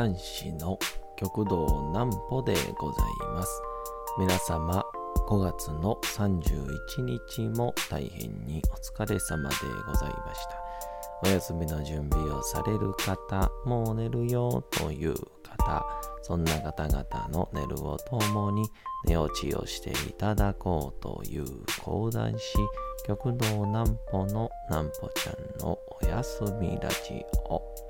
談師の極道南歩でございます。皆様、5月の31日も大変にお疲れ様でございました。お休みの準備をされる方、もう寝るよという方、そんな方々の寝るを共に寝落ちをしていただこうという講談師、極道南歩の南歩ちゃんのおやすみラジオ。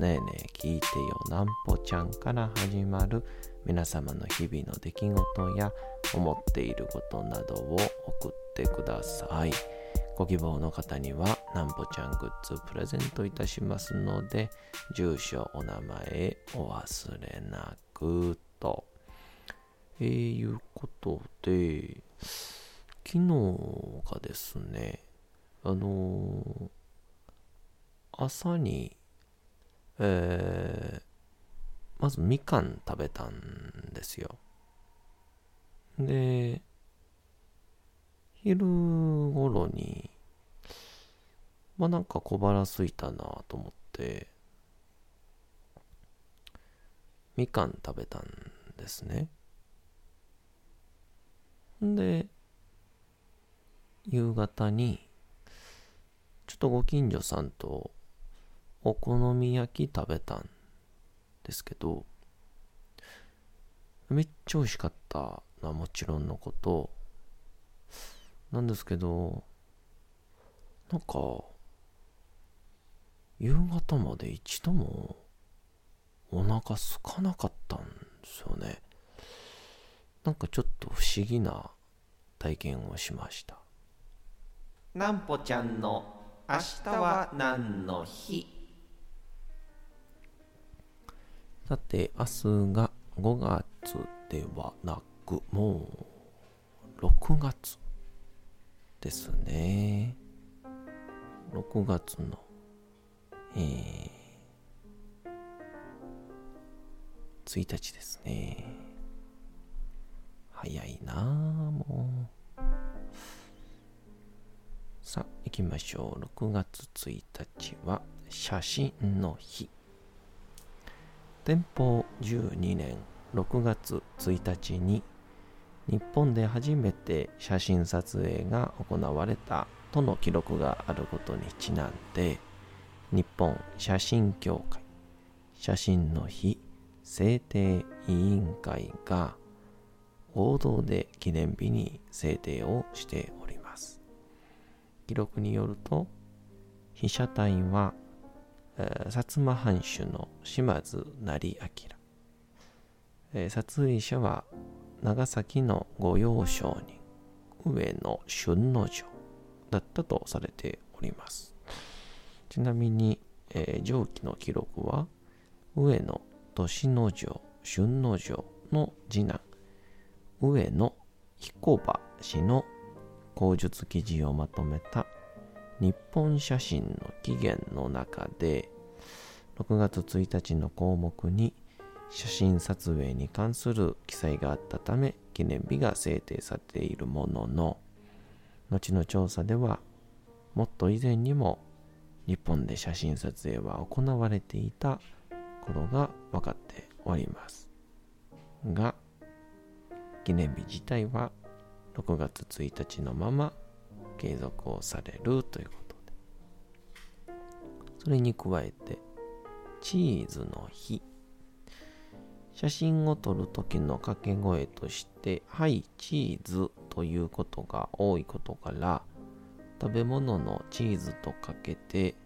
ねえねえ聞いてよなんぽちゃんから始まる皆様の日々の出来事や思っていることなどを送ってください。ご希望の方にはなんぽちゃんグッズプレゼントいたしますので、住所、お名前お忘れなくと。えー、いうことで、昨日がですね、あのー朝にえーまずみかん食べたんですよ。で、昼頃に、まあなんか小腹空いたなと思って、みかん食べたんですね。で、夕方に、ちょっとご近所さんとお好み焼き食べたんですけど、めっちゃ美味しかったのはもちろんのこと、なんですけど、なんか、夕方まで一度もお腹空かなかったんですよね。なんかちょっと不思議な体験をしました。なんぽちゃんの明日は何の日？さて、明日が5月ではなく、もう6月ですね。6月の、えー、1日ですね。早いなあもう。さあ、行きましょう。6月1日は写真の日。天保12年6月1日に日本で初めて写真撮影が行われたとの記録があることにちなんで日本写真協会写真の日制定委員会が合同で記念日に制定をしております。記録によると被写体は薩摩藩主の島津成明、撮影者は長崎の御用商人上野春之丞だったとされております。ちなみに、えー上記の記録は上野年之丞春之丞の次男上野彦馬氏の口述記事をまとめた日本写真の起源の中で6月1日の項目に写真撮影に関する記載があったため記念日が制定されているものの後の調査ではもっと以前にも日本で写真撮影は行われていたことが分かっております。が記念日自体は6月1日のまま継続をされるということで。それに加えてチーズの日写真を撮る時の掛け声として「はいチーズ」ということが多いことから食べ物のチーズとかけて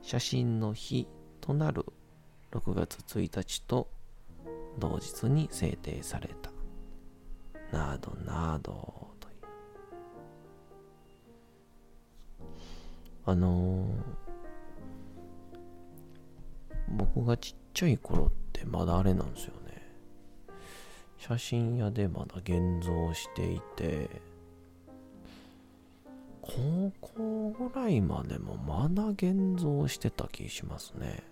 写真の日となる6月1日と同日に制定された。などなど。あのー僕がちっちゃい頃ってまだあれなんですよね。写真屋でまだ現像していて高校ぐらいまでもまだ現像してた気しますね。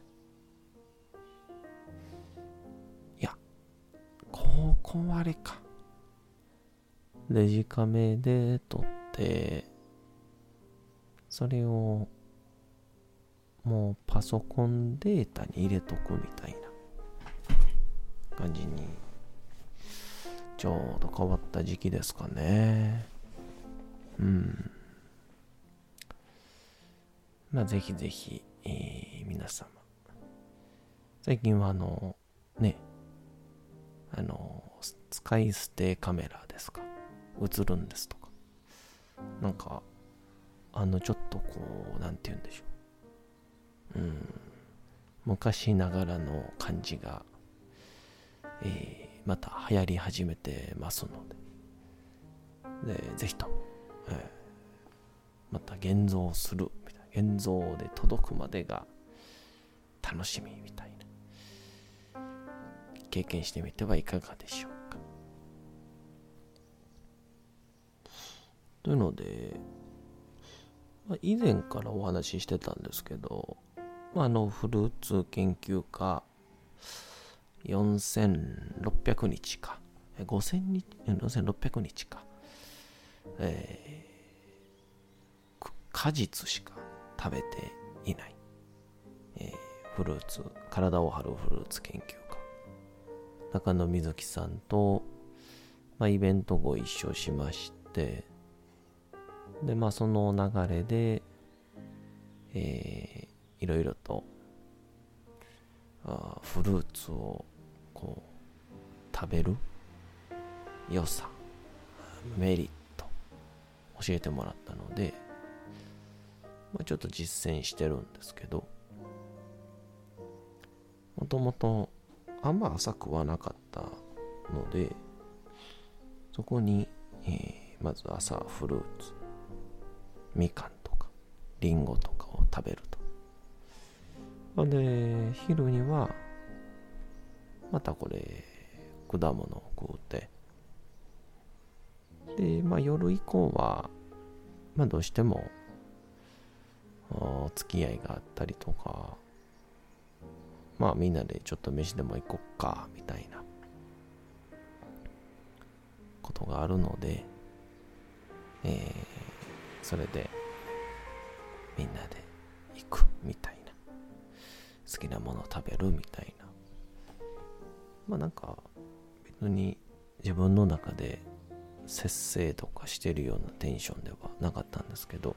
いや高校あれか。デジカメで撮ってそれをもうパソコンデータに入れとくみたいな感じにちょうど変わった時期ですかね。うん。まあぜひぜひ、えー、皆様。最近はあのね。あの使い捨てカメラですか？映るんですとか。なんかあのちょっとこうなんて言うんでしょう。うん。昔ながらの感じが、えー、また流行り始めてますので。でぜひとも、えー、また現像するみたいな。現像で届くまでが楽しみみたいな。経験してみてはいかがでしょうか。というので以前からお話ししてたんですけど、まあ、あのフルーツ研究家4600日か。5000日4600日か、えー、果実しか食べていない、えー、フルーツ体を張るフルーツ研究家。中野瑞希さんと、まあ、イベントご一緒しましてで、まあ、その流れで、えー、いろいろとあフルーツをこう食べる良さメリット教えてもらったので、まあ、ちょっと実践してるんですけどもともとあんま朝食わなかったのでそこに、えー、まず朝フルーツみかんとかりんごとかを食べると。で昼にはまたこれ果物を食うて。でまあ夜以降はまあどうしてもお付き合いがあったりとかまあみんなでちょっと飯でも行こっかみたいなことがあるのでえーそれでみんなで行くみたいな。好きなものを食べるみたいな。まあなんか別に自分の中で節制とかしてるようなテンションではなかったんですけど。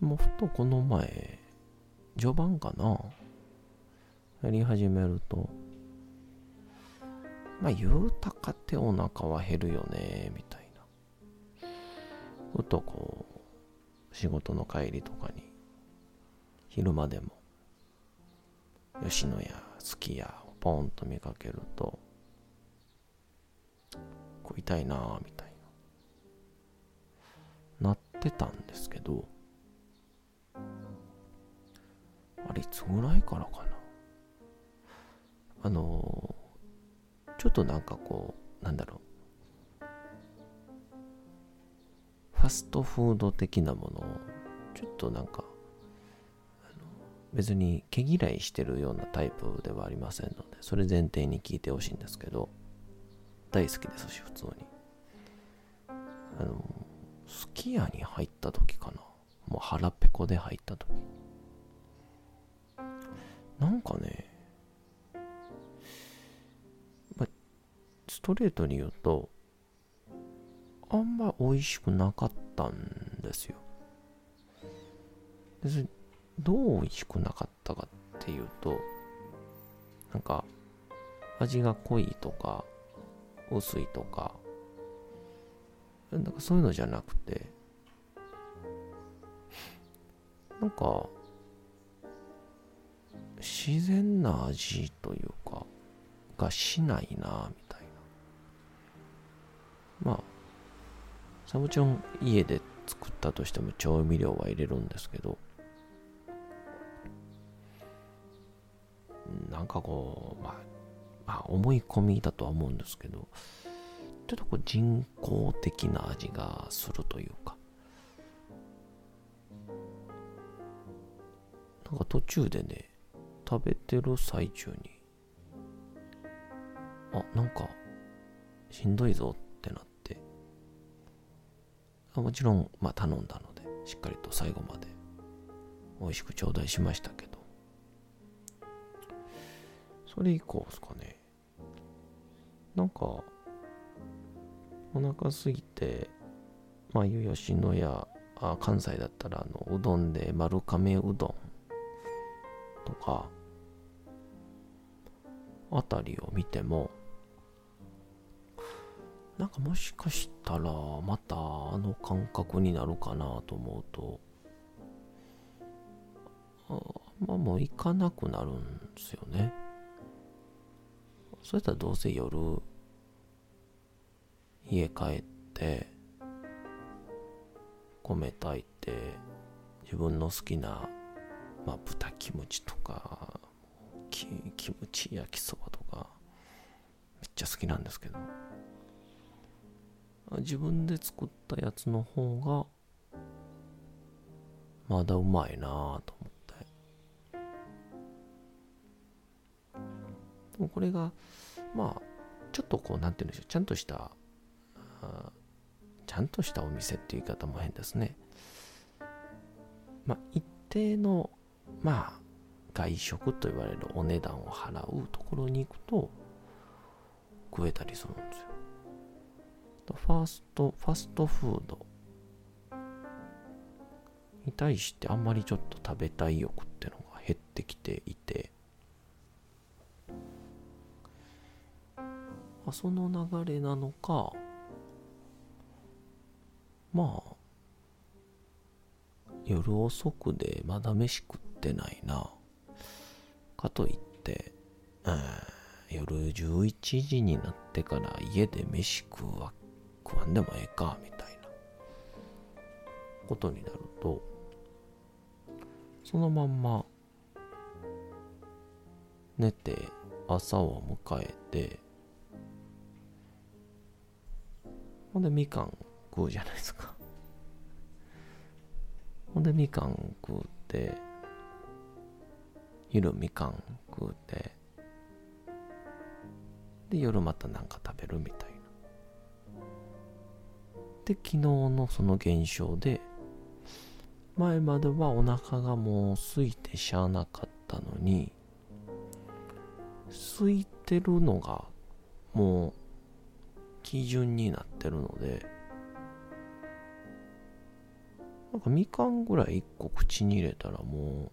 でもふとこの前序盤かな。やり始めると。まあ言うたかってお腹は減るよねみたいな。とこう仕事の帰りとかに昼間でも吉野家すき家をポンと見かけると食いたいなみたいななってたんですけどあれいつぐらいからかな。あのちょっとなんかこうなんだろうァストフード的なものをちょっとなんか別に毛嫌いしてるようなタイプではありませんのでそれ前提に聞いてほしいんですけど大好きですし普通に。あのすき家に入った時かな。もう腹ペコで入った時。なんかね、ま、ストレートに言うとあんま美味しくなかったんですよ。別どう美味しくなかったかっていうと、なんか味が濃いとか薄いとか、なんかそういうのじゃなくて、なんか自然な味というか、がしないな、みたいな。まあ、もちろん家で作ったとしても調味料は入れるんですけどなんかこう、まあ、まあ、思い込みだとは思うんですけど、ちょっとこう人工的な味がするというか、なんか途中でね、食べてる最中に、あ、なんか、しんどいぞって、もちろん、まあ頼んだので、しっかりと最後まで美味しく頂戴しましたけど、それ以降ですかね、なんか、お腹すいて、まあ、ゆ吉野家、あ関西だったら、あの、うどんで丸亀うどんとか、あたりを見ても、なんかもしかしたら、またあの感覚になるかなと思うと、あまあもう行かなくなるんですよね。それたらどうせ夜、家帰って、米炊いて、自分の好きな、まあ豚キムチとか、キムチ焼きそばとか、めっちゃ好きなんですけど、自分で作ったやつの方が、まだうまいなぁと思って。でもこれが、まあ、ちょっとこう、なんて言うんでしょう、ちゃんとした、ちゃんとしたお店っていう言い方も変ですね。まあ、一定の、まあ、外食と言われるお値段を払うところに行くと、食えたりするんですよ。ファースト、ファストフード。に対してあんまりちょっと食べたい欲ってのが減ってきていて、その流れなのか、まあ、夜遅くでまだ飯食ってないな。かといって、うん夜11時になってから家で飯食うわけ、食わんでもええか、みたいなことになると、そのまんま寝て朝を迎えて、ほんでみかん食うじゃないですか。ほんでみかん食うて、昼みかん食うて、で夜またなんか食べるみたいな。で、昨日のその現象で、前まではお腹がもう空いてしゃあなかったのに、空いてるのがもう基準になってるので、なんかみかんぐらい一個口に入れたらも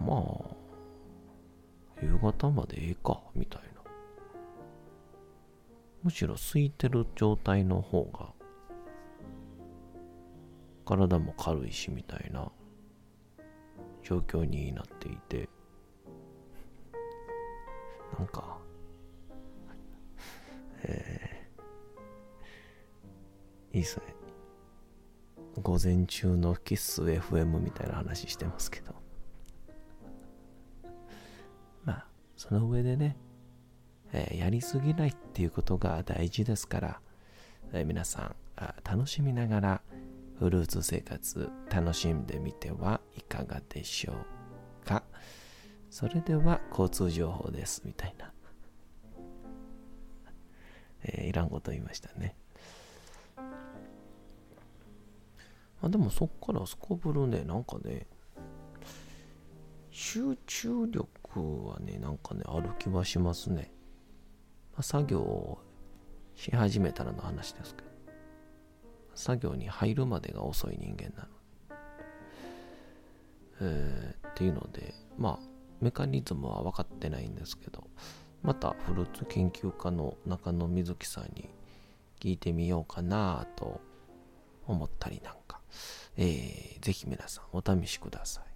う、まあ、夕方までええか、みたいな。むしろ空いてる状態の方が、体も軽いし、みたいな状況になっていて、なんか、えー、いいっすね。午前中のキス FM みたいな話してますけど。まあ、その上でね、えーやりすぎないっていうことが大事ですから、えー皆さんあ楽しみながらフルーツ生活楽しんでみてはいかがでしょうか。それでは交通情報ですみたいな。えーいらんこと言いましたね。あでもそっからすこぶるね、なんかね、集中力はね、なんかね、ある気はしますね。作業をし始めたらの話ですけど、作業に入るまでが遅い人間なの。えーっていうので、まあ、メカニズムは分かってないんですけど、またフルーツ研究家の中野瑞希さんに聞いてみようかなと思ったりなんか、えーぜひ皆さんお試しください。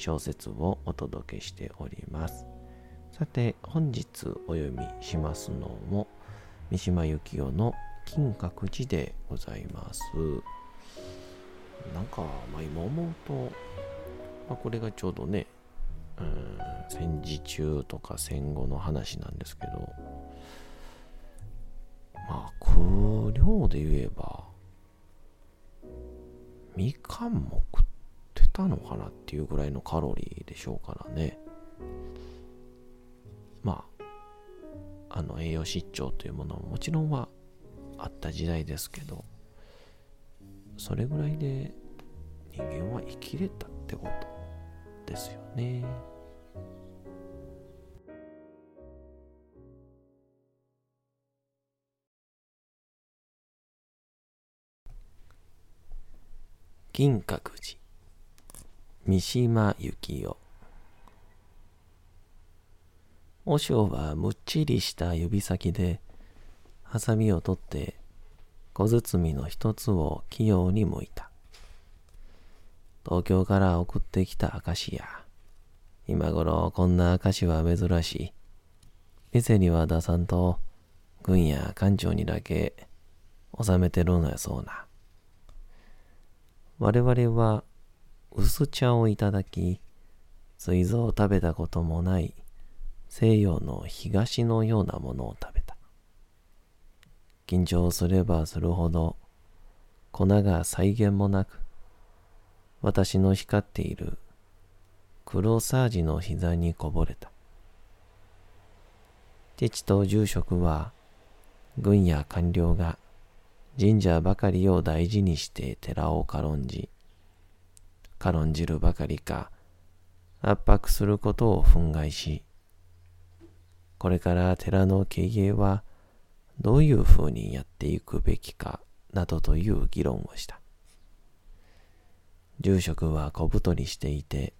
小説をお届けしております。さて、本日お読みしますのも、三島由紀夫の金閣寺でございます。なんか、まあ、今思うと、まあ、これがちょうどね、うん、戦時中とか戦後の話なんですけど、まあ、空量で言えば、みかんもたのかなっていうぐらいのカロリーでしょうからね。まあ、あの栄養失調というものももちろんはあった時代ですけど、それぐらいで人間は生きれたってことですよね。金閣寺三島由紀夫。和尚はむっちりした指先でハサミを取って小包の一つを器用に剥いた。東京から送ってきた証や今頃こんな証は珍しい。店には出さんと軍や官庁にだけ収めてるのやそうな。我々は薄茶をいただき、水蔵を食べたこともない西洋の東のようなものを食べた。緊張すればするほど粉が再現もなく、私の光っている黒サージの膝にこぼれた。父と住職は軍や官僚が神社ばかりを大事にして寺を軽んじ、軽んじるばかりか、圧迫することを憤慨し、これから寺の経営はどういうふうにやっていくべきかなどという議論をした。住職は小太りしていて、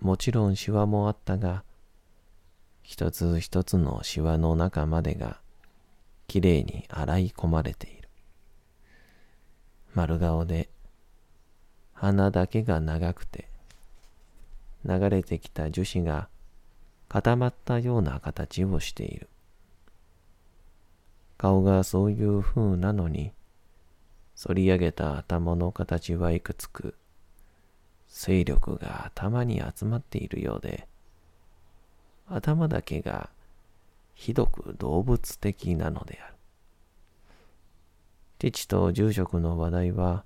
もちろんシワもあったが、一つ一つのシワの中までがきれいに洗い込まれている。丸顔で、鼻だけが長くて、流れてきた樹脂が固まったような形をしている。顔がそういう風なのに、反り上げた頭の形はいくつく、勢力が頭に集まっているようで、頭だけがひどく動物的なのである。父と住職の話題は、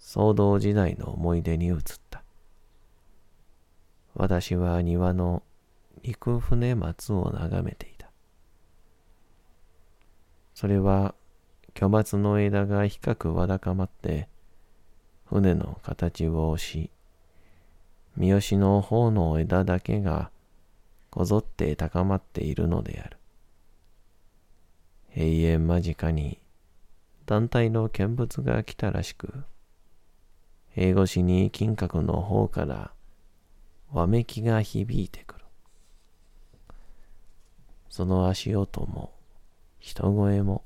騒動時代の思い出に移った。私は庭の陸船松を眺めていた。それは巨松の枝が低くわだかまって、船の形を押し、三好の方の枝だけがこぞって高まっているのである。永遠間近に団体の見物が来たらしく、英語詞に金閣の方からわめきが響いてくる。その足音も人声も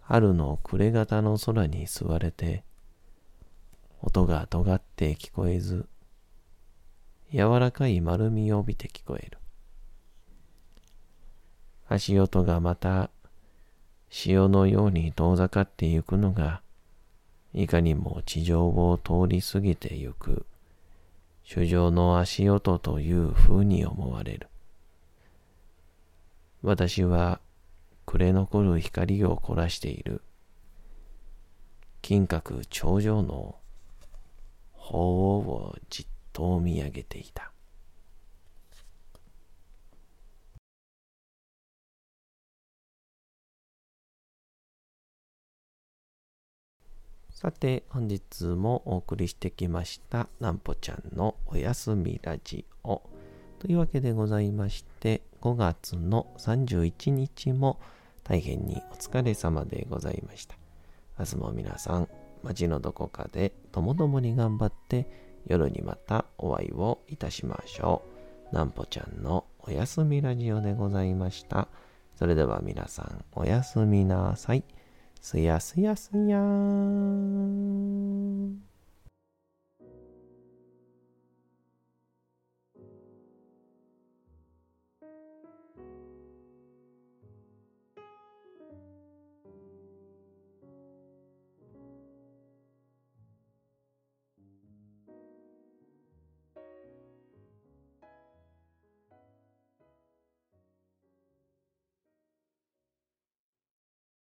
春の暮れ方の空に吸われて音が尖って聞こえず柔らかい丸みを帯びて聞こえる。足音がまた潮のように遠ざかってゆくのが、いかにも地上を通り過ぎてゆく、主上の足音という風に思われる。私は暮れ残る光を凝らしている。金閣頂上の鳳凰をじっと見上げていた。さて、本日もお送りしてきました、なんぽちゃんのおやすみラジオ。というわけでございまして、5月の31日も大変にお疲れ様でございました。明日も皆さん、街のどこかでともどもに頑張って夜にまたお会いをいたしましょう。なんぽちゃんのおやすみラジオでございました。それでは皆さんおやすみなさい。睡呀，睡呀，睡呀。